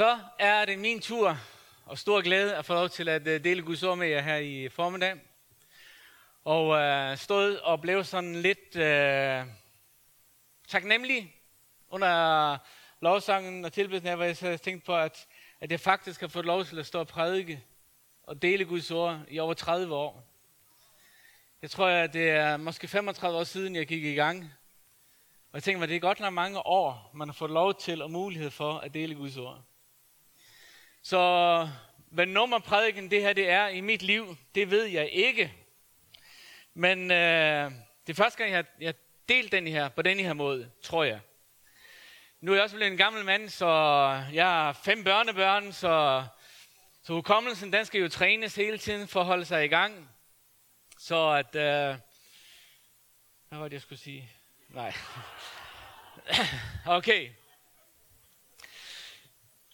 Så er det min tur og stor glæde at få lov til at øh, dele Guds ord med jer her i formiddag. Og øh, stod og blev sådan lidt øh, taknemmelig under lovsangen og tilbedelsen her, hvor jeg så tænkte på, at, at jeg faktisk har fået lov til at stå og prædike og dele Guds ord i over 30 år. Jeg tror, at det er måske 35 år siden, jeg gik i gang. Og jeg tænker mig, det er godt nok mange år, man har fået lov til og mulighed for at dele Guds ord. Så hvad nummerprædiken det her det er i mit liv, det ved jeg ikke. Men øh, det er første gang, jeg jeg delte den her på den her måde, tror jeg. Nu er jeg også blevet en gammel mand, så jeg har fem børnebørn, så, så hukommelsen den skal jo trænes hele tiden for at holde sig i gang. Så at... Øh, hvad var det, jeg skulle sige? Nej. Okay.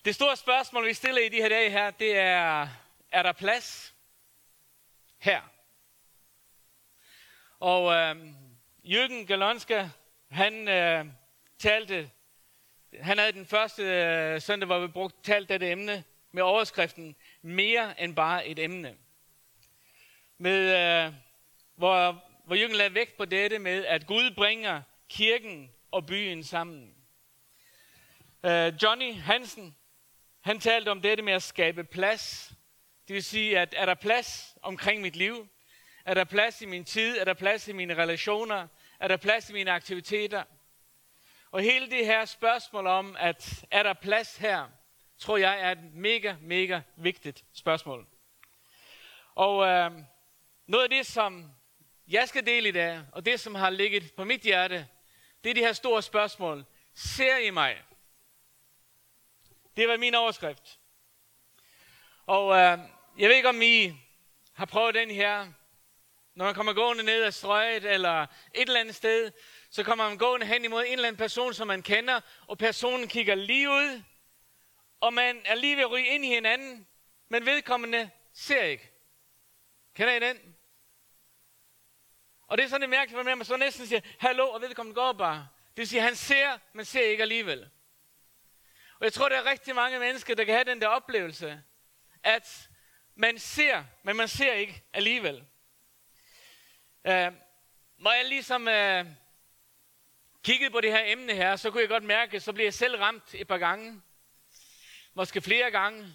Det store spørgsmål, vi stiller i de her dage her, det er, er der plads her? Og øh, Jürgen Galonska, han øh, talte, han havde den første øh, søndag, hvor vi brugte talt dette emne med overskriften mere end bare et emne. Med, øh, hvor, hvor Jürgen lagde vægt på dette med, at Gud bringer kirken og byen sammen. Øh, Johnny Hansen, han talte om dette med at skabe plads. Det vil sige, at er der plads omkring mit liv? Er der plads i min tid? Er der plads i mine relationer? Er der plads i mine aktiviteter? Og hele det her spørgsmål om, at er der plads her, tror jeg er et mega, mega vigtigt spørgsmål. Og øh, noget af det, som jeg skal dele i dag, og det, som har ligget på mit hjerte, det er de her store spørgsmål. Ser I mig? Det var min overskrift. Og øh, jeg ved ikke, om I har prøvet den her. Når man kommer gående ned ad strøget eller et eller andet sted, så kommer man gående hen imod en eller anden person, som man kender, og personen kigger lige ud, og man er lige ved at ryge ind i hinanden, men vedkommende ser ikke. Kender I den? Og det er sådan et mærkeligt, at man så næsten siger, hallo, og vedkommende går bare. Det vil sige, at han ser, men ser ikke alligevel. Og jeg tror, der er rigtig mange mennesker, der kan have den der oplevelse, at man ser, men man ser ikke alligevel. Uh, når jeg ligesom uh, kiggede på det her emne her, så kunne jeg godt mærke, så bliver jeg selv ramt et par gange. Måske flere gange,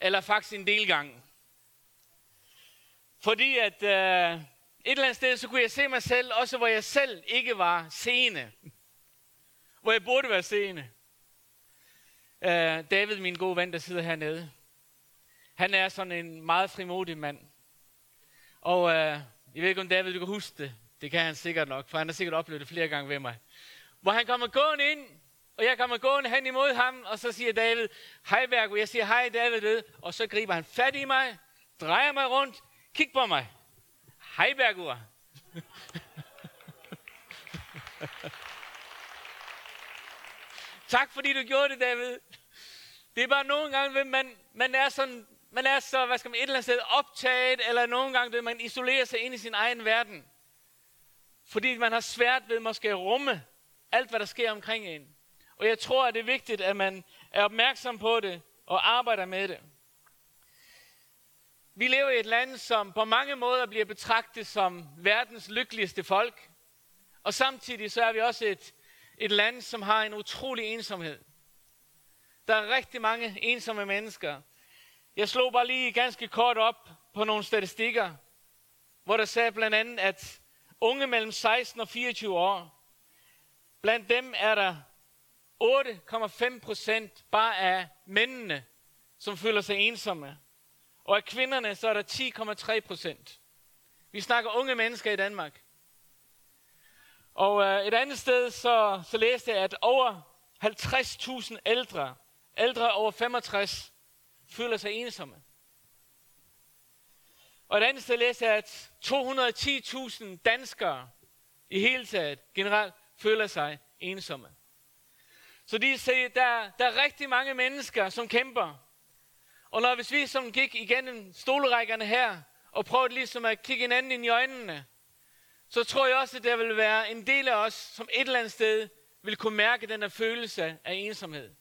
eller faktisk en del gange. Fordi at uh, et eller andet sted, så kunne jeg se mig selv, også hvor jeg selv ikke var seende. Hvor jeg burde være seende. Uh, David, min gode ven, der sidder hernede, han er sådan en meget frimodig mand. Og uh, jeg ved ikke, om David, du kan huske det. Det kan han sikkert nok, for han har sikkert oplevet det flere gange ved mig. Hvor han kommer gående ind, og jeg kommer gående hen imod ham, og så siger David, hej Bergo, jeg siger hej David, og så griber han fat i mig, drejer mig rundt, kig på mig. Hej Bergur. tak fordi du gjorde det, David. Det er bare nogle gange, man, man er sådan, man er så, hvad skal man, et eller andet sted optaget, eller nogle gange, man isolerer sig ind i sin egen verden. Fordi man har svært ved måske at rumme alt, hvad der sker omkring en. Og jeg tror, at det er vigtigt, at man er opmærksom på det og arbejder med det. Vi lever i et land, som på mange måder bliver betragtet som verdens lykkeligste folk. Og samtidig så er vi også et, et land, som har en utrolig ensomhed. Der er rigtig mange ensomme mennesker. Jeg slog bare lige ganske kort op på nogle statistikker, hvor der sagde blandt andet, at unge mellem 16 og 24 år, blandt dem er der 8,5 procent bare af mændene, som føler sig ensomme. Og af kvinderne, så er der 10,3 procent. Vi snakker unge mennesker i Danmark. Og øh, et andet sted, så, så læste jeg, at over 50.000 ældre, ældre over 65, føler sig ensomme. Og et andet sted læser jeg, at 210.000 danskere i hele taget generelt føler sig ensomme. Så de siger, der, der er rigtig mange mennesker, som kæmper. Og når hvis vi som gik igennem stolerækkerne her, og prøvede ligesom at kigge hinanden ind i øjnene, så tror jeg også, at der vil være en del af os, som et eller andet sted vil kunne mærke den her følelse af ensomhed.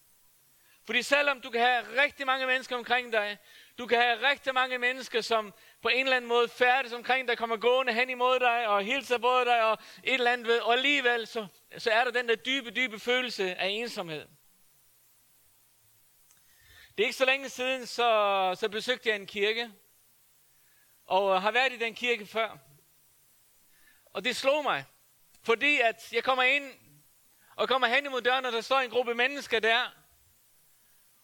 Fordi selvom du kan have rigtig mange mennesker omkring dig, du kan have rigtig mange mennesker, som på en eller anden måde færdes omkring dig, kommer gående hen imod dig og hilser på dig og et eller andet ved, og alligevel så, så er der den der dybe, dybe følelse af ensomhed. Det er ikke så længe siden, så, så besøgte jeg en kirke, og øh, har været i den kirke før. Og det slog mig, fordi at jeg kommer ind og kommer hen imod døren, og der står en gruppe mennesker der.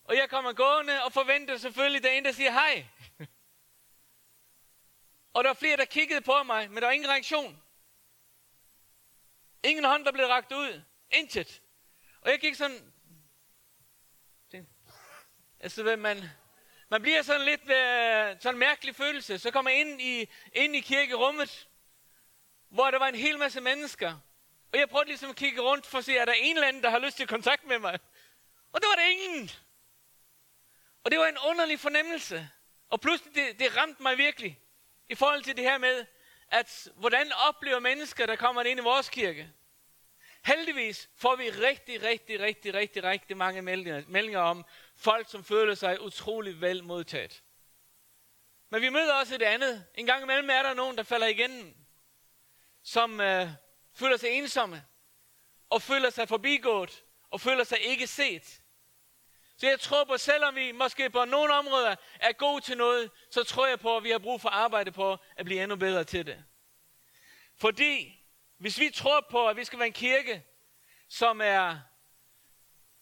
Og jeg kommer gående og forventer selvfølgelig, at der er en, der siger hej. Og der var flere, der kiggede på mig, men der var ingen reaktion. Ingen hånd, der blev rakt ud. Intet. Og jeg gik sådan... Altså, man, man bliver sådan lidt uh, sådan en mærkelig følelse. Så kommer jeg ind i, ind i kirkerummet, hvor der var en hel masse mennesker. Og jeg prøvede ligesom at kigge rundt for at se, er der en eller anden, der har lyst til kontakt med mig? Og der var der ingen. Og det var en underlig fornemmelse. Og pludselig, det, det ramte mig virkelig. I forhold til det her med, at hvordan oplever mennesker, der kommer ind i vores kirke? Heldigvis får vi rigtig, rigtig, rigtig, rigtig, rigtig mange meldinger, meldinger om folk, som føler sig utrolig vel modtaget. Men vi møder også det andet. En gang imellem er der nogen, der falder igennem, som øh, føler sig ensomme, og føler sig forbigået, og føler sig ikke set. Så jeg tror på, selvom vi måske på nogle områder er gode til noget, så tror jeg på, at vi har brug for at arbejde på at blive endnu bedre til det. Fordi hvis vi tror på, at vi skal være en kirke, som er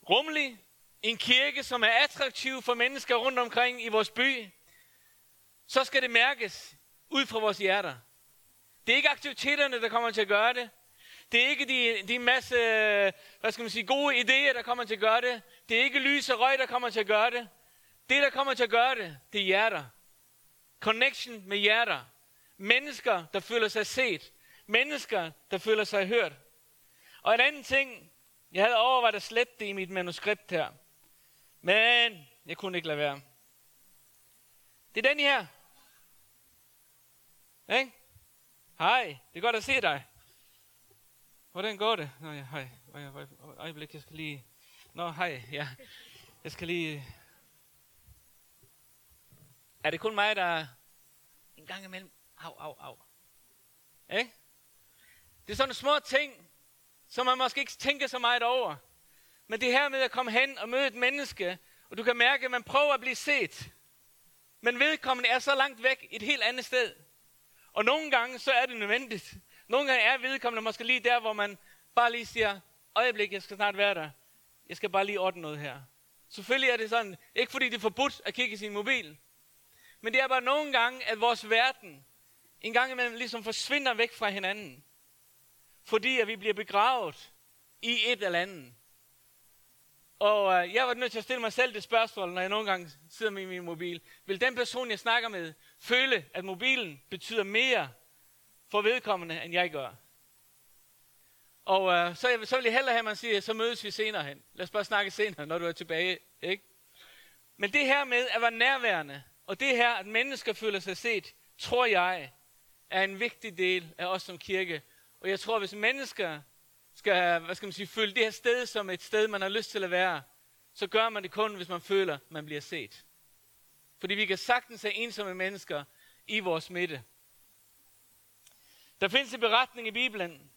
rummelig, en kirke, som er attraktiv for mennesker rundt omkring i vores by, så skal det mærkes ud fra vores hjerter. Det er ikke aktiviteterne, der kommer til at gøre det. Det er ikke de, de masse, hvad skal man sige, gode idéer, der kommer til at gøre det. Det er ikke lys og røg, der kommer til at gøre det. Det, der kommer til at gøre det, det er hjerter. Connection med hjerter. Mennesker, der føler sig set. Mennesker, der føler sig hørt. Og en anden ting, jeg havde overvejet at slette det i mit manuskript her. Men jeg kunne ikke lade være. Det er den her. Ikke? Hej, det er godt at se dig. Hvordan går det? Nå, ja, hej. Øjeblik, jeg skal lige... Nå, hej, ja. Jeg skal lige... Er det kun mig, der en gang imellem... Au, au, au. Ikke? Det er sådan små ting, som man måske ikke tænker så meget over. Men det her med at komme hen og møde et menneske, og du kan mærke, at man prøver at blive set. Men vedkommende er så langt væk et helt andet sted. Og nogle gange så er det nødvendigt. Nogle gange er vedkommende måske lige der, hvor man bare lige siger, øjeblik, jeg skal snart være der. Jeg skal bare lige ordne noget her. Selvfølgelig er det sådan, ikke fordi det er forbudt at kigge i sin mobil, men det er bare nogle gange, at vores verden en gang imellem ligesom forsvinder væk fra hinanden. Fordi at vi bliver begravet i et eller andet. Og øh, jeg var nødt til at stille mig selv det spørgsmål, når jeg nogle gange sidder med min mobil. Vil den person, jeg snakker med, føle, at mobilen betyder mere for vedkommende, end jeg gør? Og øh, så, jeg, så vil jeg hellere have, at man siger, så mødes vi senere hen. Lad os bare snakke senere, når du er tilbage. Ikke? Men det her med at være nærværende, og det her, at mennesker føler sig set, tror jeg, er en vigtig del af os som kirke. Og jeg tror, hvis mennesker skal, hvad skal man sige, føle det her sted som et sted, man har lyst til at være, så gør man det kun, hvis man føler, man bliver set. Fordi vi kan sagtens have ensomme mennesker i vores midte. Der findes en beretning i Bibelen,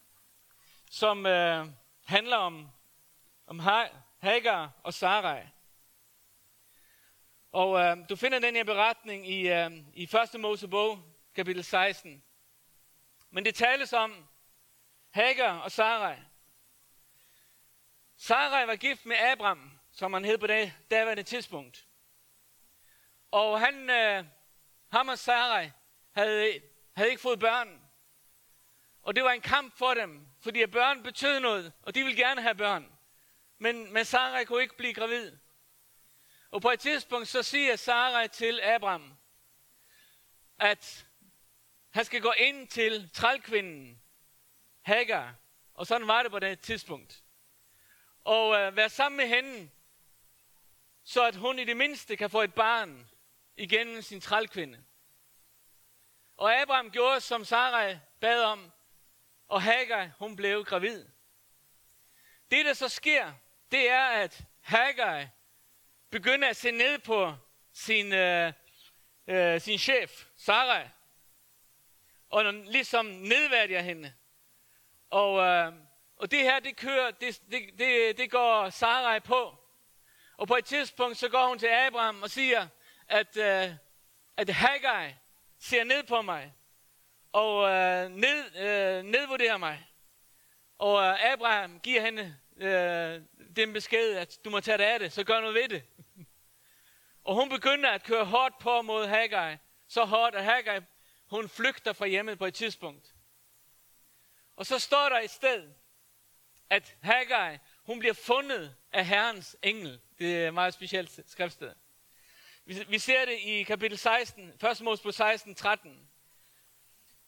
som øh, handler om, om Hagar og Sarai. Og øh, du finder den her beretning i, øh, i 1. Mosebog, kapitel 16. Men det tales om Hagar og Sarai. Sarai var gift med Abraham, som han hed på det daværende tidspunkt. Og han, øh, ham og Sarai, havde, havde ikke fået børn. Og det var en kamp for dem, fordi at børn betød noget, og de ville gerne have børn. Men, men Sarah kunne ikke blive gravid. Og på et tidspunkt så siger Sarah til Abraham, at han skal gå ind til trælkvinden, Hagar. Og sådan var det på det tidspunkt. Og øh, være sammen med hende, så at hun i det mindste kan få et barn igennem sin trælkvinde. Og Abraham gjorde, som Sarai bad om, og Hagar, hun blev gravid. Det, der så sker, det er, at Hagar begynder at se ned på sin, øh, øh, sin chef, Sarah, og ligesom nedværdiger hende. Og, øh, og det her, det kører, det, det, det, det går Sarai på. Og på et tidspunkt, så går hun til Abraham og siger, at, øh, at Haggai ser ned på mig, og øh, ned, øh, nedvurderer mig. Og øh, Abraham giver hende øh, den besked, at du må tage det af det, så gør noget ved det. og hun begynder at køre hårdt på mod Haggai, så hårdt, at Haggai, hun flygter fra hjemmet på et tidspunkt. Og så står der i sted, at Haggai, hun bliver fundet af Herrens engel. Det er et meget specielt skriftsted. Vi ser det i kapitel 16, 1. Mosebog 16, 13,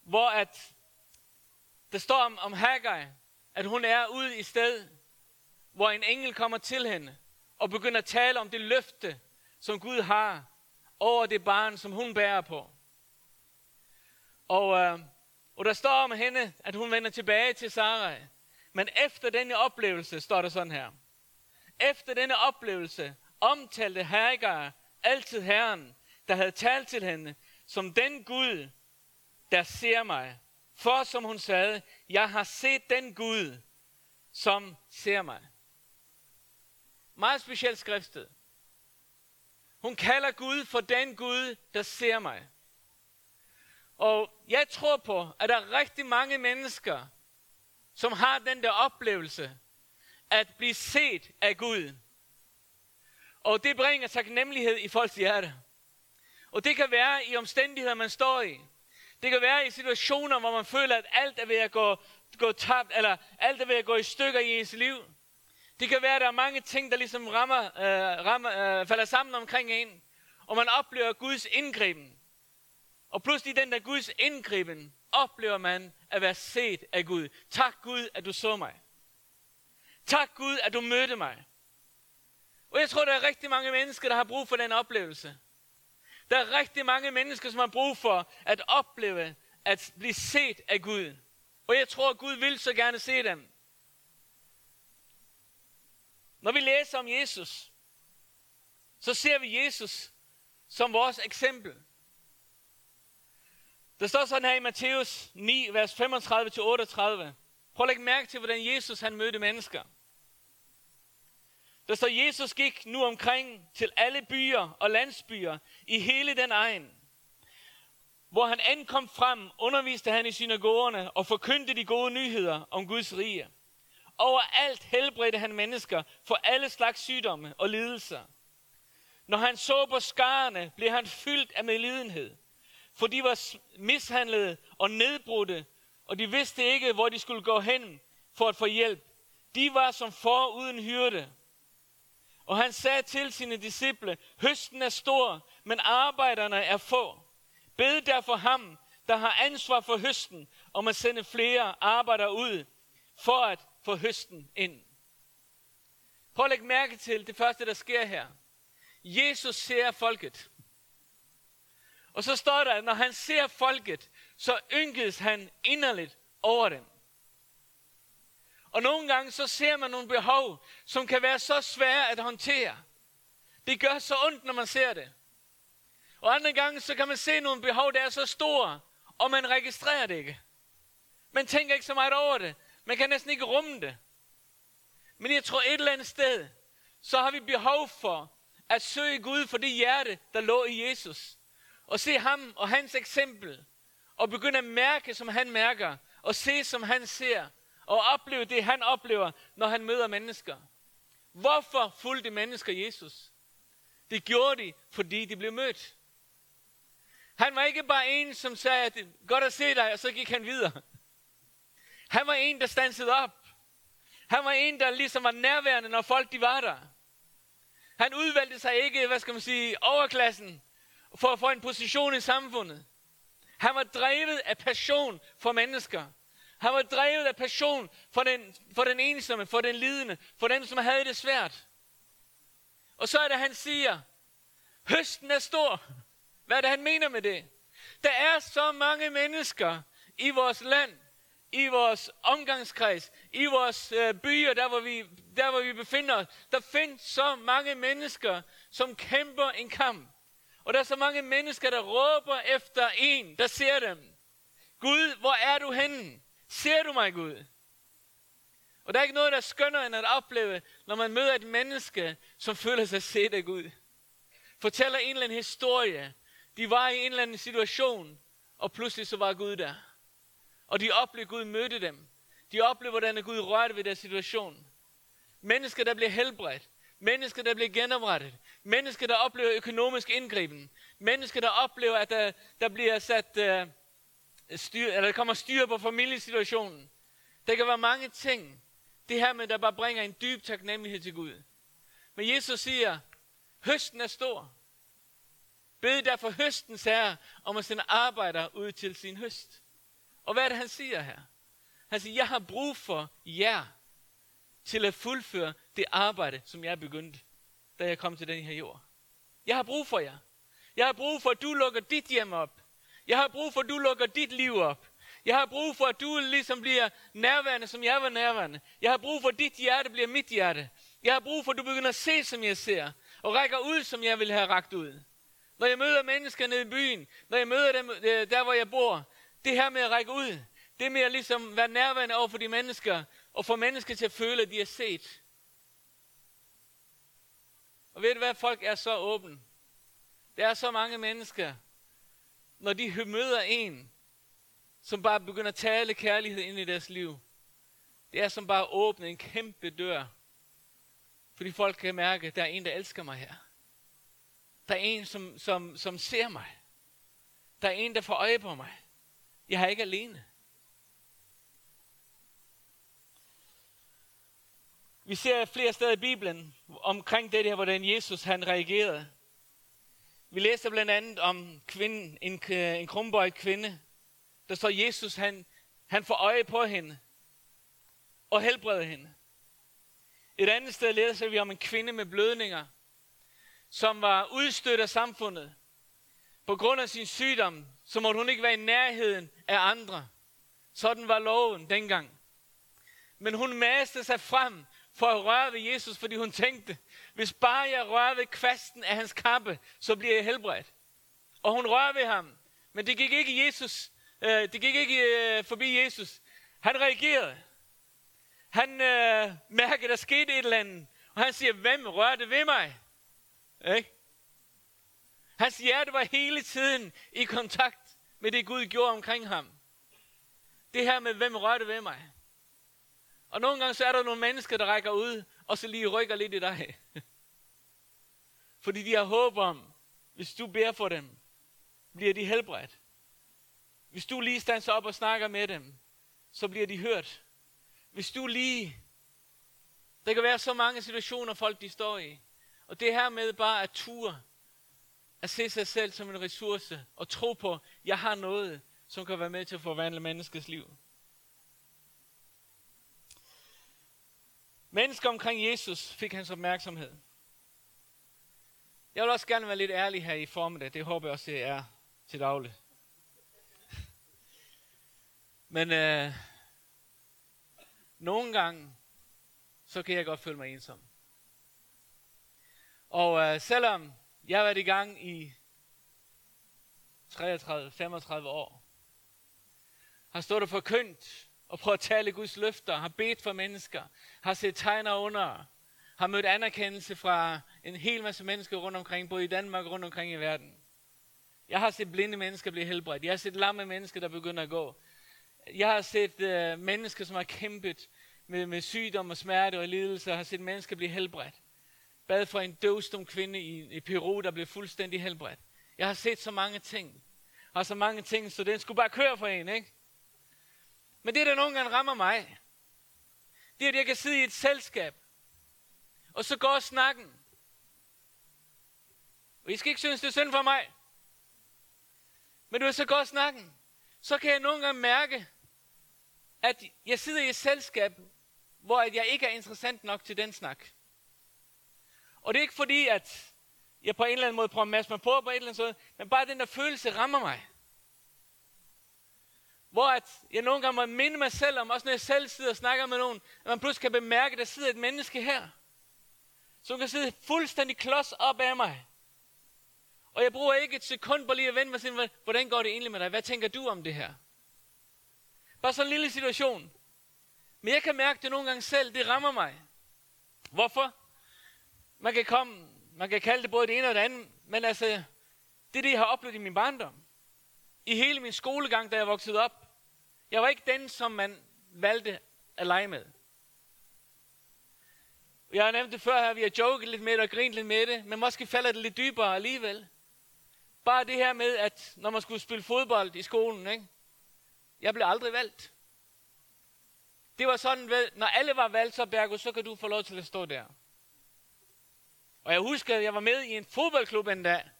hvor at der står om, om Haggai, at hun er ude i sted, hvor en engel kommer til hende og begynder at tale om det løfte, som Gud har over det barn, som hun bærer på. Og, øh, og der står om hende, at hun vender tilbage til Sarai. Men efter denne oplevelse, står der sådan her. Efter denne oplevelse omtalte Hagar altid Herren, der havde talt til hende, som den Gud, der ser mig. For som hun sagde, jeg har set den Gud, som ser mig. Meget specielt skriftsted. Hun kalder Gud for den Gud, der ser mig. Og jeg tror på, at der er rigtig mange mennesker, som har den der oplevelse at blive set af Gud. Og det bringer taknemmelighed i folks hjerte. Og det kan være i omstændigheder, man står i. Det kan være i situationer, hvor man føler, at alt er ved at gå, gå tabt, eller alt er ved at gå i stykker i ens liv. Det kan være, at der er mange ting, der ligesom rammer, øh, rammer, øh, falder sammen omkring en, og man oplever Guds indgriben. Og pludselig den der Guds indgriben, oplever man at være set af Gud. Tak Gud, at du så mig. Tak Gud, at du mødte mig. Og jeg tror, der er rigtig mange mennesker, der har brug for den oplevelse. Der er rigtig mange mennesker, som har brug for at opleve at blive set af Gud. Og jeg tror, at Gud vil så gerne se dem. Når vi læser om Jesus, så ser vi Jesus som vores eksempel. Der står sådan her i Matthæus 9, vers 35-38. Prøv at lægge mærke til, hvordan Jesus han mødte mennesker. Der står, Jesus gik nu omkring til alle byer og landsbyer i hele den egen. Hvor han ankom frem, underviste han i synagogerne og forkyndte de gode nyheder om Guds rige. Overalt helbredte han mennesker for alle slags sygdomme og lidelser. Når han så på skarne, blev han fyldt af medlidenhed for de var mishandlede og nedbrudte, og de vidste ikke, hvor de skulle gå hen for at få hjælp. De var som for uden hyrde. Og han sagde til sine disciple, høsten er stor, men arbejderne er få. Bed derfor ham, der har ansvar for høsten, om at sende flere arbejdere ud, for at få høsten ind. Prøv at lægge mærke til det første, der sker her. Jesus ser folket. Og så står der, at når han ser folket, så ynkedes han inderligt over dem. Og nogle gange så ser man nogle behov, som kan være så svære at håndtere. Det gør så ondt, når man ser det. Og andre gange så kan man se nogle behov, der er så store, og man registrerer det ikke. Man tænker ikke så meget over det. Man kan næsten ikke rumme det. Men jeg tror et eller andet sted, så har vi behov for at søge Gud for det hjerte, der lå i Jesus og se ham og hans eksempel, og begynde at mærke, som han mærker, og se, som han ser, og opleve det, han oplever, når han møder mennesker. Hvorfor fulgte mennesker Jesus? Det gjorde de, fordi de blev mødt. Han var ikke bare en, som sagde, at godt at se dig, og så gik han videre. Han var en, der stansede op. Han var en, der ligesom var nærværende, når folk de var der. Han udvalgte sig ikke, hvad skal man sige, overklassen, for at få en position i samfundet. Han var drevet af passion for mennesker. Han var drevet af passion for den, for den ensomme, for den lidende, for den, som havde det svært. Og så er det, han siger, høsten er stor. Hvad er det, han mener med det? Der er så mange mennesker i vores land, i vores omgangskreds, i vores øh, byer, der hvor, vi, der hvor vi befinder os. Der findes så mange mennesker, som kæmper en kamp. Og der er så mange mennesker, der råber efter en, der ser dem. Gud, hvor er du henne? Ser du mig, Gud? Og der er ikke noget, der er skønnere end at opleve, når man møder et menneske, som føler sig set af Gud. Fortæller en eller anden historie. De var i en eller anden situation, og pludselig så var Gud der. Og de oplevede, at Gud mødte dem. De oplevede, hvordan Gud rørte ved deres situation. Mennesker, der blev helbredt. Mennesker, der bliver genoprettet. Mennesker, der oplever økonomisk indgriben. Mennesker, der oplever, at der, der bliver sat uh, styr, eller der kommer styr på familiesituationen. Der kan være mange ting. Det her med, der bare bringer en dyb taknemmelighed til Gud. Men Jesus siger, høsten er stor. Bed derfor høstens herre om at sende arbejdere ud til sin høst. Og hvad er det, han siger her? Han siger, jeg har brug for jer til at fuldføre det arbejde, som jeg begyndte, da jeg kom til den her jord. Jeg har brug for jer. Jeg har brug for, at du lukker dit hjem op. Jeg har brug for, at du lukker dit liv op. Jeg har brug for, at du ligesom bliver nærværende, som jeg var nærværende. Jeg har brug for, at dit hjerte bliver mit hjerte. Jeg har brug for, at du begynder at se, som jeg ser. Og rækker ud, som jeg vil have rakt ud. Når jeg møder mennesker nede i byen, når jeg møder dem øh, der, hvor jeg bor, det her med at række ud, det med at ligesom være nærværende over for de mennesker, og få mennesker til at føle, at de er set. Og ved du hvad, folk er så åbne. Der er så mange mennesker, når de møder en, som bare begynder at tale kærlighed ind i deres liv. Det er som bare at åbne en kæmpe dør. Fordi folk kan mærke, at der er en, der elsker mig her. Der er en, som, som, som ser mig. Der er en, der får øje på mig. Jeg er ikke alene. Vi ser flere steder i Bibelen omkring det her, hvordan Jesus han reagerede. Vi læser blandt andet om kvinden, en, en krumbøjet kvinde. Der står Jesus, han, han får øje på hende og helbreder hende. Et andet sted læser vi om en kvinde med blødninger, som var udstødt af samfundet. På grund af sin sygdom, så måtte hun ikke være i nærheden af andre. Sådan var loven dengang. Men hun maste sig frem for at røre ved Jesus, fordi hun tænkte, hvis bare jeg rører ved kvasten af hans kappe, så bliver jeg helbredt. Og hun rører ved ham. Men det gik ikke Jesus. Øh, det gik ikke øh, forbi Jesus. Han reagerede. Han øh, mærkede, at der skete et eller andet. Og han siger, hvem rørte ved mig? Ikke? Hans hjerte var hele tiden i kontakt med det Gud gjorde omkring ham. Det her med, hvem rørte ved mig? Og nogle gange så er der nogle mennesker, der rækker ud, og så lige rykker lidt i dig. Fordi de har håb om, hvis du beder for dem, bliver de helbredt. Hvis du lige standser op og snakker med dem, så bliver de hørt. Hvis du lige... Der kan være så mange situationer, folk de står i. Og det her med bare at ture, at se sig selv som en ressource, og tro på, at jeg har noget, som kan være med til at forvandle menneskets liv. Mennesker omkring Jesus fik hans opmærksomhed. Jeg vil også gerne være lidt ærlig her i formiddag. Det håber jeg også, det er til daglig. Men øh, nogle gange, så kan jeg godt føle mig ensom. Og øh, selvom jeg har været i gang i 33-35 år, har stået og forkyndt og prøvet at tale Guds løfter, har bedt for mennesker, har set tegner under, har mødt anerkendelse fra en hel masse mennesker rundt omkring, både i Danmark og rundt omkring i verden. Jeg har set blinde mennesker blive helbredt. Jeg har set lamme mennesker, der begynder at gå. Jeg har set øh, mennesker, som har kæmpet med, med sygdom og smerte og lidelse, og har set mennesker blive helbredt. Bad for en døvstum kvinde i, i Peru, der blev fuldstændig helbredt. Jeg har set så mange ting. Og så mange ting, så den skulle bare køre for en, ikke? Men det, der nogle gange rammer mig, det er, at jeg kan sidde i et selskab, og så går snakken. Og I skal ikke synes, det er synd for mig. Men du er så går snakken. Så kan jeg nogle gange mærke, at jeg sidder i et selskab, hvor jeg ikke er interessant nok til den snak. Og det er ikke fordi, at jeg på en eller anden måde prøver at masse mig på på en eller anden måde, men bare den der følelse rammer mig. Hvor at jeg nogle gange må minde mig selv om, også når jeg selv sidder og snakker med nogen, at man pludselig kan bemærke, at der sidder et menneske her, så kan sidde fuldstændig klods op af mig. Og jeg bruger ikke et sekund på lige at vende mig til, hvordan går det egentlig med dig? Hvad tænker du om det her? Bare sådan en lille situation. Men jeg kan mærke det nogle gange selv, det rammer mig. Hvorfor? Man kan komme, man kan kalde det både det ene og det andet, men altså, det er det, jeg har oplevet i min barndom. I hele min skolegang, da jeg voksede op. Jeg var ikke den, som man valgte at lege med. Jeg har nævnt det før her, vi har joket lidt med det og grint lidt med det, men måske falder det lidt dybere alligevel. Bare det her med, at når man skulle spille fodbold i skolen, ikke? jeg blev aldrig valgt. Det var sådan, vel, når alle var valgt, så Bergo, så kan du få lov til at stå der. Og jeg husker, at jeg var med i en fodboldklub en dag,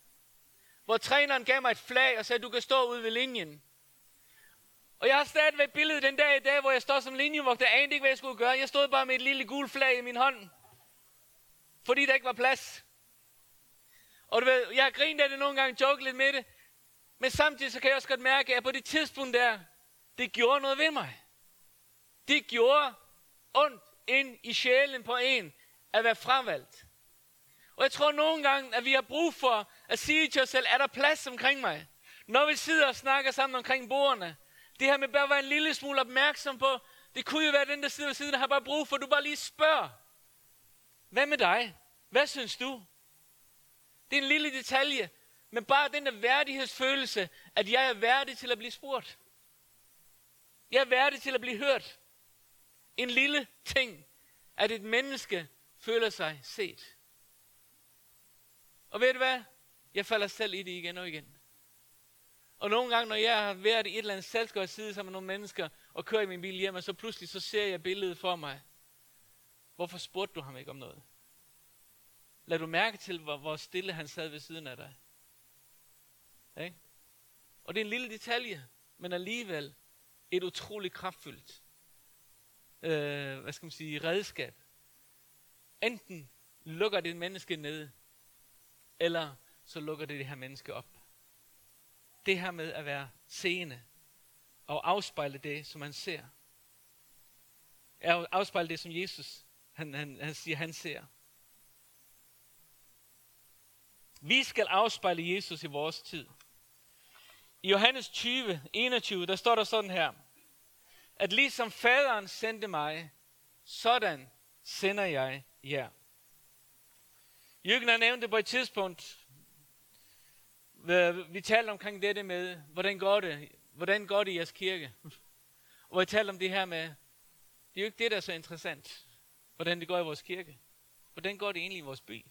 hvor træneren gav mig et flag og sagde, du kan stå ude ved linjen. Og jeg har stadigvæk billedet den dag i dag, hvor jeg står som linjevogter. Jeg anede ikke, hvad jeg skulle gøre. Jeg stod bare med et lille gul flag i min hånd. Fordi der ikke var plads. Og du ved, jeg har grinet af det nogle gange, joket lidt med det. Men samtidig så kan jeg også godt mærke, at på det tidspunkt der, det gjorde noget ved mig. Det gjorde ondt ind i sjælen på en at være fremvalgt. Og jeg tror nogle gange, at vi har brug for at sige til os selv, er der plads omkring mig? Når vi sidder og snakker sammen omkring bordene. Det her med bare at være en lille smule opmærksom på, det kunne jo være den, der sidder ved siden, der har bare brug for, at du bare lige spørger. Hvad med dig? Hvad synes du? Det er en lille detalje, men bare den der værdighedsfølelse, at jeg er værdig til at blive spurgt. Jeg er værdig til at blive hørt. En lille ting, at et menneske føler sig set. Og ved du hvad? Jeg falder selv i det igen og igen. Og nogle gange, når jeg har været i et eller andet selskab og siddet sammen med nogle mennesker og kører i min bil hjem, og så pludselig så ser jeg billedet for mig. Hvorfor spurgte du ham ikke om noget? Lad du mærke til, hvor, hvor stille han sad ved siden af dig. Ikke? Og det er en lille detalje, men alligevel et utroligt kraftfuldt øh, hvad skal man sige, redskab. Enten lukker det menneske ned, eller så lukker det det her menneske op. Det her med at være seende og afspejle det, som man ser. Afspejle det, som Jesus han, han, han siger, han ser. Vi skal afspejle Jesus i vores tid. I Johannes 20, 21, der står der sådan her, at ligesom faderen sendte mig, sådan sender jeg jer. Jørgen har nævnt det på et tidspunkt. Vi talte omkring dette med, hvordan går det, hvordan går det i jeres kirke? Og vi talte om det her med, det er jo ikke det, der er så interessant, hvordan det går i vores kirke. Hvordan går det egentlig i vores by?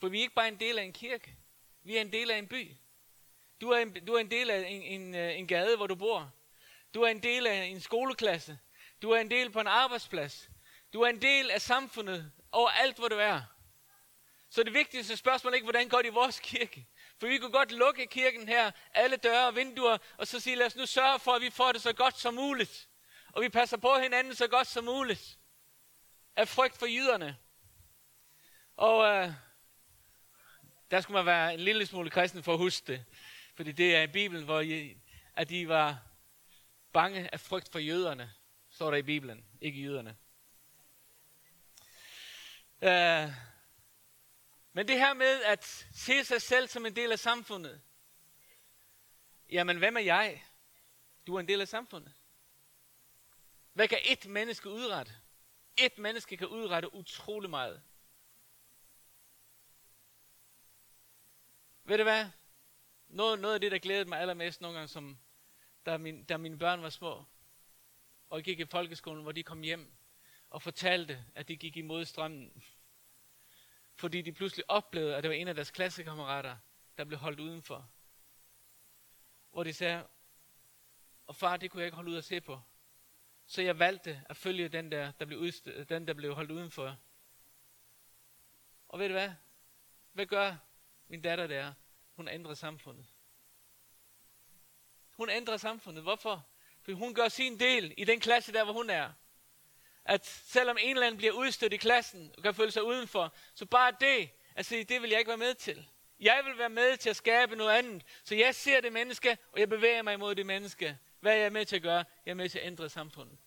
For vi er ikke bare en del af en kirke. Vi er en del af en by. Du er en, du er en del af en, en, øh, en gade, hvor du bor. Du er en del af en skoleklasse. Du er en del på en arbejdsplads. Du er en del af samfundet alt, hvor du er. Så det vigtigste spørgsmål er ikke, hvordan går det i vores kirke? For vi kunne godt lukke kirken her, alle døre og vinduer, og så sige, lad os nu sørge for, at vi får det så godt som muligt. Og vi passer på hinanden så godt som muligt. Af frygt for jyderne. Og øh, der skulle man være en lille smule kristen for at huske det. Fordi det er i Bibelen, hvor I, at de var bange af frygt for jøderne. Står der i Bibelen, ikke jøderne. Øh, men det her med at se sig selv som en del af samfundet. Jamen, hvem er jeg? Du er en del af samfundet. Hvad kan et menneske udrette? Et menneske kan udrette utrolig meget. Ved du hvad? Noget, noget af det, der glædede mig allermest nogle gange, som, da, min, da mine børn var små, og jeg gik i folkeskolen, hvor de kom hjem og fortalte, at de gik imod strømmen. Fordi de pludselig oplevede, at det var en af deres klassekammerater, der blev holdt udenfor. Hvor de sagde, og far, det kunne jeg ikke holde ud at se på. Så jeg valgte at følge den der, der blev, udst- den, der blev holdt udenfor. Og ved du hvad? Hvad gør min datter der? Hun ændrer samfundet. Hun ændrer samfundet. Hvorfor? Fordi hun gør sin del i den klasse der, hvor hun er. At selvom en eller anden bliver udstødt i klassen og kan føle sig udenfor, så bare det, at sige, det vil jeg ikke være med til. Jeg vil være med til at skabe noget andet. Så jeg ser det menneske, og jeg bevæger mig imod det menneske. Hvad er jeg med til at gøre? Jeg er med til at ændre samfundet.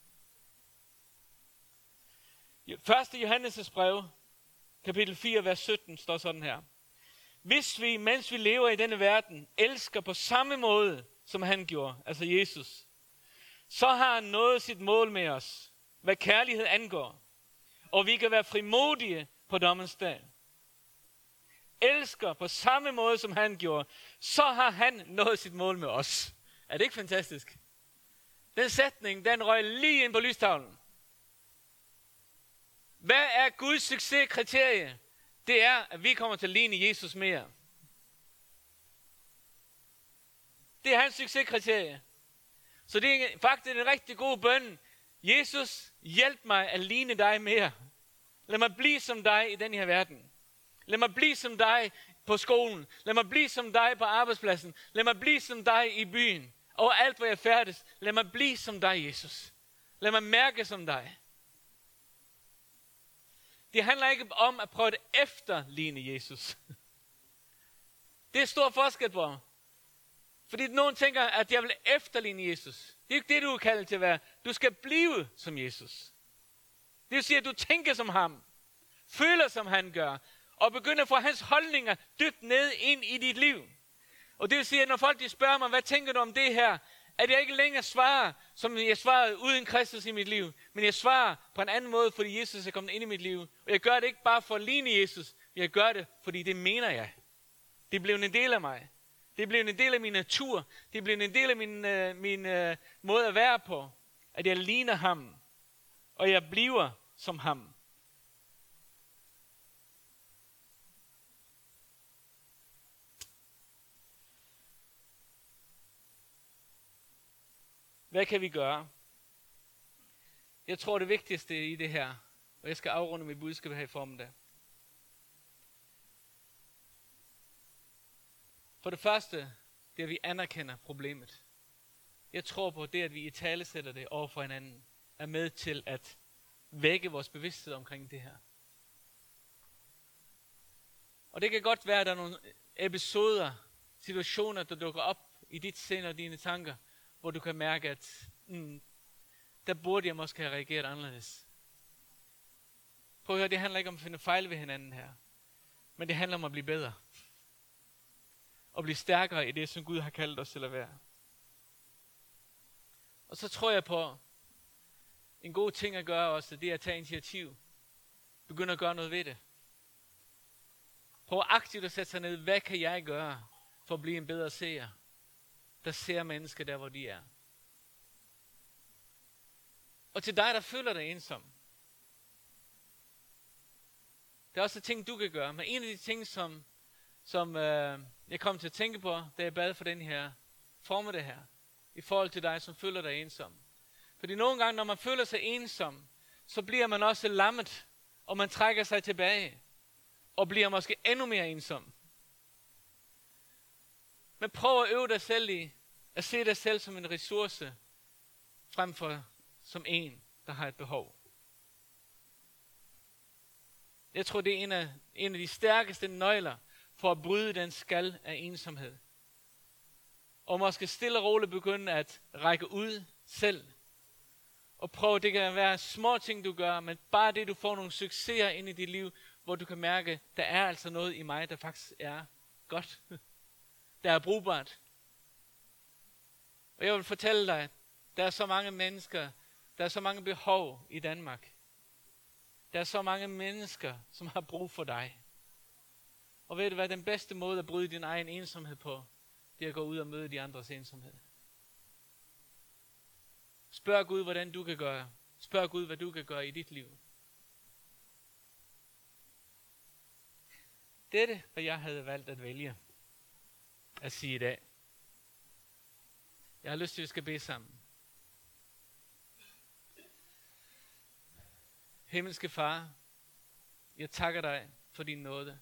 Første Johannes' brev, kapitel 4, vers 17, står sådan her. Hvis vi, mens vi lever i denne verden, elsker på samme måde, som han gjorde, altså Jesus, så har han nået sit mål med os, hvad kærlighed angår. Og vi kan være frimodige på dommens dag. Elsker på samme måde, som han gjorde, så har han nået sit mål med os. Er det ikke fantastisk? Den sætning, den røg lige ind på lystavlen. Hvad er Guds succeskriterie? Det er, at vi kommer til at ligne Jesus mere. Det er hans succeskriterie. Så det er faktisk en rigtig god bøn. Jesus, hjælp mig at ligne dig mere. Lad mig blive som dig i den her verden. Lad mig blive som dig på skolen. Lad mig blive som dig på arbejdspladsen. Lad mig blive som dig i byen over alt, hvor jeg færdes. Lad mig blive som dig, Jesus. Lad mig mærke som dig. Det handler ikke om at prøve at efterligne Jesus. Det er stor forskel på. Fordi nogen tænker, at jeg vil efterligne Jesus. Det er ikke det, du er kaldet til at være. Du skal blive som Jesus. Det vil sige, at du tænker som ham. Føler som han gør. Og begynder at få hans holdninger dybt ned ind i dit liv. Og det vil sige, at når folk de spørger mig, hvad tænker du om det her? At jeg ikke længere svarer, som jeg svarede uden Kristus i mit liv. Men jeg svarer på en anden måde, fordi Jesus er kommet ind i mit liv. Og jeg gør det ikke bare for at ligne Jesus. Jeg gør det, fordi det mener jeg. Det blev en del af mig. Det blev en del af min natur. Det blev en del af min, uh, min uh, måde at være på. At jeg ligner ham. Og jeg bliver som ham. Hvad kan vi gøre? Jeg tror det vigtigste i det her, og jeg skal afrunde mit budskab her i formiddag. For det første, det er, at vi anerkender problemet. Jeg tror på det, at vi i tale sætter det over for hinanden, er med til at vække vores bevidsthed omkring det her. Og det kan godt være, at der er nogle episoder, situationer, der dukker op i dit sind og dine tanker, hvor du kan mærke, at mm, der burde jeg måske have reageret anderledes. Prøv at høre, det handler ikke om at finde fejl ved hinanden her. Men det handler om at blive bedre. Og blive stærkere i det, som Gud har kaldt os til at være. Og så tror jeg på, en god ting at gøre også, det er at tage initiativ. Begynde at gøre noget ved det. Prøv aktivt at sætte sig ned, hvad kan jeg gøre for at blive en bedre seer? Der ser mennesker der, hvor de er. Og til dig, der føler dig ensom. Der er også ting, du kan gøre. Men en af de ting, som, som øh, jeg kom til at tænke på, da jeg bad for den her formiddag her, i forhold til dig, som føler dig ensom. Fordi nogle gange, når man føler sig ensom, så bliver man også lammet, og man trækker sig tilbage, og bliver måske endnu mere ensom. Men prøv at øve dig selv i at se dig selv som en ressource, frem for som en, der har et behov. Jeg tror, det er en af, en af de stærkeste nøgler for at bryde den skal af ensomhed. Og måske stille og roligt begynde at række ud selv. Og prøve, det kan være små ting, du gør, men bare det, du får nogle succeser ind i dit liv, hvor du kan mærke, der er altså noget i mig, der faktisk er godt. Der er brugbart. Og jeg vil fortælle dig, der er så mange mennesker, der er så mange behov i Danmark. Der er så mange mennesker, som har brug for dig. Og ved du hvad, den bedste måde at bryde din egen ensomhed på, det er at gå ud og møde de andres ensomhed. Spørg Gud, hvordan du kan gøre. Spørg Gud, hvad du kan gøre i dit liv. Dette, hvad jeg havde valgt at vælge at sige i dag. Jeg har lyst til, at vi skal bede sammen. Himmelske Far, jeg takker dig for din nåde.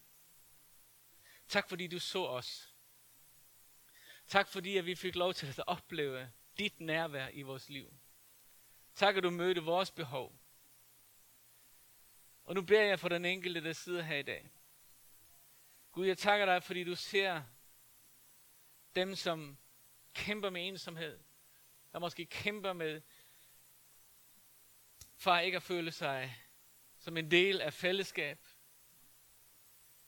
Tak fordi du så os. Tak fordi at vi fik lov til at opleve dit nærvær i vores liv. Tak at du mødte vores behov. Og nu beder jeg for den enkelte, der sidder her i dag. Gud, jeg takker dig, fordi du ser dem, som kæmper med ensomhed, der måske kæmper med, for ikke at føle sig som en del af fællesskab,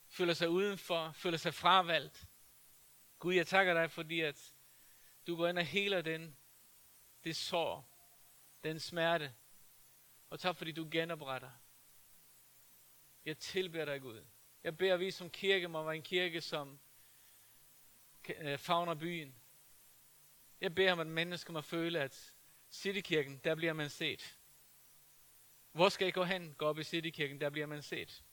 føler sig udenfor, føler sig fravalgt. Gud, jeg takker dig, fordi at du går ind og heler den, det sår, den smerte. Og tak, fordi du genopretter. Jeg tilbeder dig, Gud. Jeg beder, at vi som kirke må være en kirke, som Øh, favner byen. Jeg beder om, at mennesker må føle, at Citykirken, der bliver man set. Hvor skal jeg gå hen? Gå op i Citykirken, der bliver man set.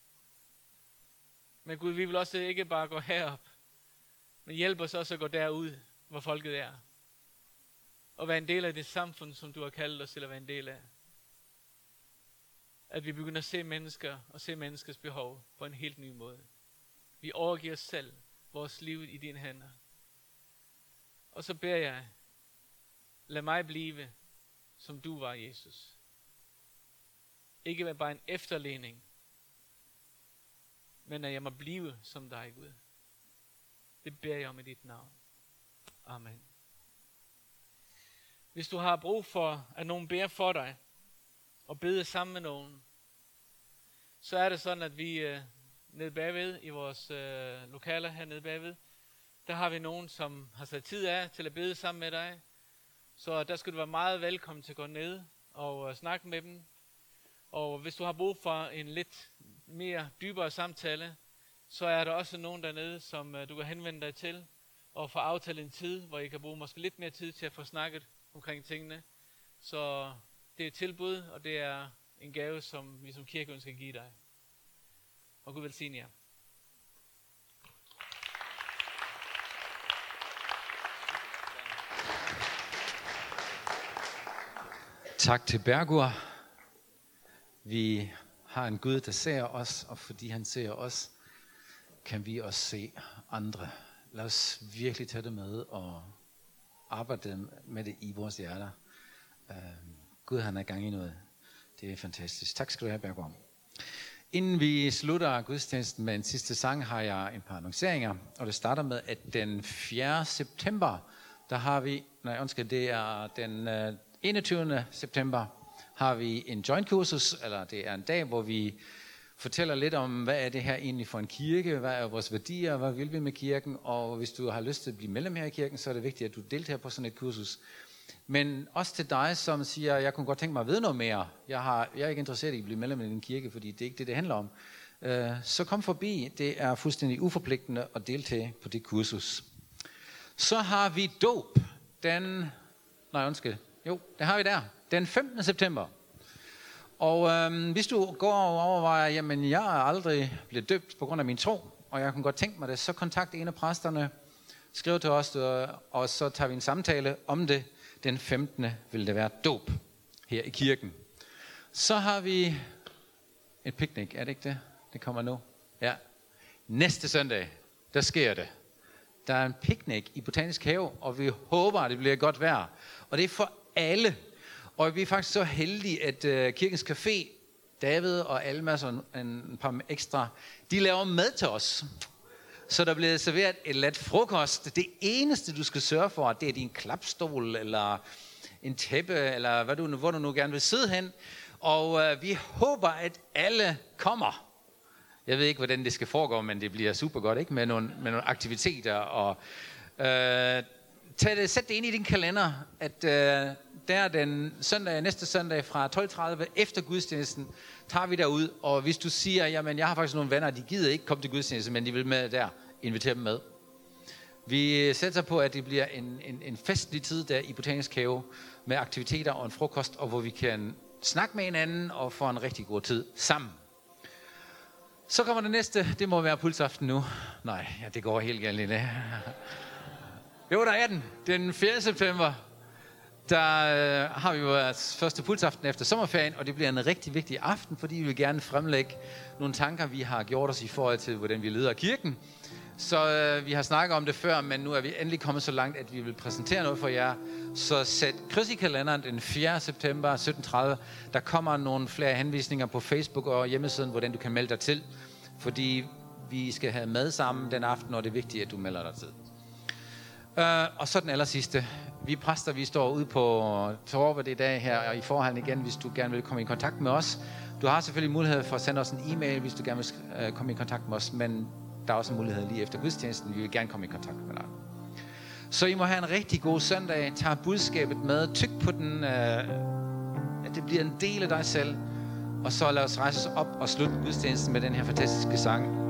Men Gud, vi vil også ikke bare gå herop, men hjælp os også at gå derud, hvor folket er. Og være en del af det samfund, som du har kaldt os til at være en del af. At vi begynder at se mennesker og se menneskers behov på en helt ny måde. Vi overgiver os selv, vores liv i dine hænder. Og så beder jeg, lad mig blive, som du var, Jesus. Ikke være bare en efterligning, men at jeg må blive som dig, Gud. Det beder jeg om i dit navn. Amen. Hvis du har brug for, at nogen beder for dig, og beder sammen med nogen, så er det sådan, at vi øh, nede bagved, i vores øh, lokaler her nede bagved, der har vi nogen, som har sat tid af til at bede sammen med dig. Så der skal du være meget velkommen til at gå ned og øh, snakke med dem. Og hvis du har brug for en lidt mere dybere samtale, så er der også nogen dernede, som øh, du kan henvende dig til, og få aftalt en tid, hvor I kan bruge måske lidt mere tid til at få snakket omkring tingene. Så det er et tilbud, og det er en gave, som vi som kirke ønsker at give dig. Og Gud velsigne jer. Tak til Bergur. Vi har en Gud, der ser os, og fordi han ser os, kan vi også se andre. Lad os virkelig tage det med og arbejde med det i vores hjerter. Uh, Gud han er gang i noget. Det er fantastisk. Tak skal du have, Bergur. Inden vi slutter gudstjenesten med en sidste sang, har jeg en par annonceringer. Og det starter med, at den 4. september, der har vi, nej undskyld, det er den øh, 21. September, har vi en joint kursus, eller det er en dag, hvor vi fortæller lidt om, hvad er det her egentlig for en kirke, hvad er vores værdier, hvad vil vi med kirken, og hvis du har lyst til at blive medlem her i kirken, så er det vigtigt, at du deltager på sådan et kursus. Men også til dig, som siger, jeg kunne godt tænke mig at vide noget mere, jeg, har, jeg er ikke interesseret i at blive medlem i din kirke, fordi det er ikke det, det handler om, øh, så kom forbi, det er fuldstændig uforpligtende at deltage på det kursus. Så har vi dåb, den, nej undskyld, jo, det har vi der, den 15. september. Og øhm, hvis du går og overvejer, jamen jeg er aldrig blevet døbt på grund af min tro, og jeg kunne godt tænke mig det, så kontakt en af præsterne, skriv til os, øh, og så tager vi en samtale om det. Den 15. vil det være dåb her i kirken. Så har vi et picnic, er det ikke det? Det kommer nu. Ja. Næste søndag, der sker det. Der er en picnic i Botanisk Have, og vi håber, at det bliver godt vejr. Og det er for alle. Og vi er faktisk så heldige, at øh, Kirkens Café, David og Alma, så en, en par ekstra, de laver mad til os. Så der bliver serveret et lat frokost. Det eneste, du skal sørge for, det er din klapstol, eller en tæppe, eller hvad du, hvor du nu gerne vil sidde hen. Og øh, vi håber, at alle kommer. Jeg ved ikke, hvordan det skal foregå, men det bliver super godt, ikke? Med nogle, med nogle aktiviteter. Og, Øh, tag det, sæt det ind i din kalender, at øh, der den søndag, næste søndag fra 12.30 efter gudstjenesten, tager vi derud, og hvis du siger, jamen jeg har faktisk nogle venner, de gider ikke komme til gudstjenesten, men de vil med der, inviter dem med. Vi sætter på, at det bliver en, en, en festlig tid der i Botanisk Have, med aktiviteter og en frokost, og hvor vi kan snakke med hinanden og få en rigtig god tid sammen. Så kommer det næste, det må være pulsaften nu. Nej, ja, det går helt galt i det. Jo, der er den. Den 4. september der øh, har vi vores første pulsaften efter sommerferien, og det bliver en rigtig vigtig aften, fordi vi vil gerne fremlægge nogle tanker, vi har gjort os i forhold til, hvordan vi leder kirken. Så øh, vi har snakket om det før, men nu er vi endelig kommet så langt, at vi vil præsentere noget for jer. Så sæt kryds i kalenderen den 4. september 17.30. Der kommer nogle flere henvisninger på Facebook og hjemmesiden, hvordan du kan melde dig til. Fordi vi skal have mad sammen den aften, og det er vigtigt, at du melder dig til. Uh, og så den aller sidste vi præster, vi står ude på Torvet i dag her og i forhallen igen, hvis du gerne vil komme i kontakt med os. Du har selvfølgelig mulighed for at sende os en e-mail, hvis du gerne vil øh, komme i kontakt med os, men der er også en mulighed lige efter gudstjenesten. Vi vil gerne komme i kontakt med dig. Så I må have en rigtig god søndag. Tag budskabet med. Tyk på den, øh, at det bliver en del af dig selv. Og så lad os rejse os op og slutte gudstjenesten med den her fantastiske sang.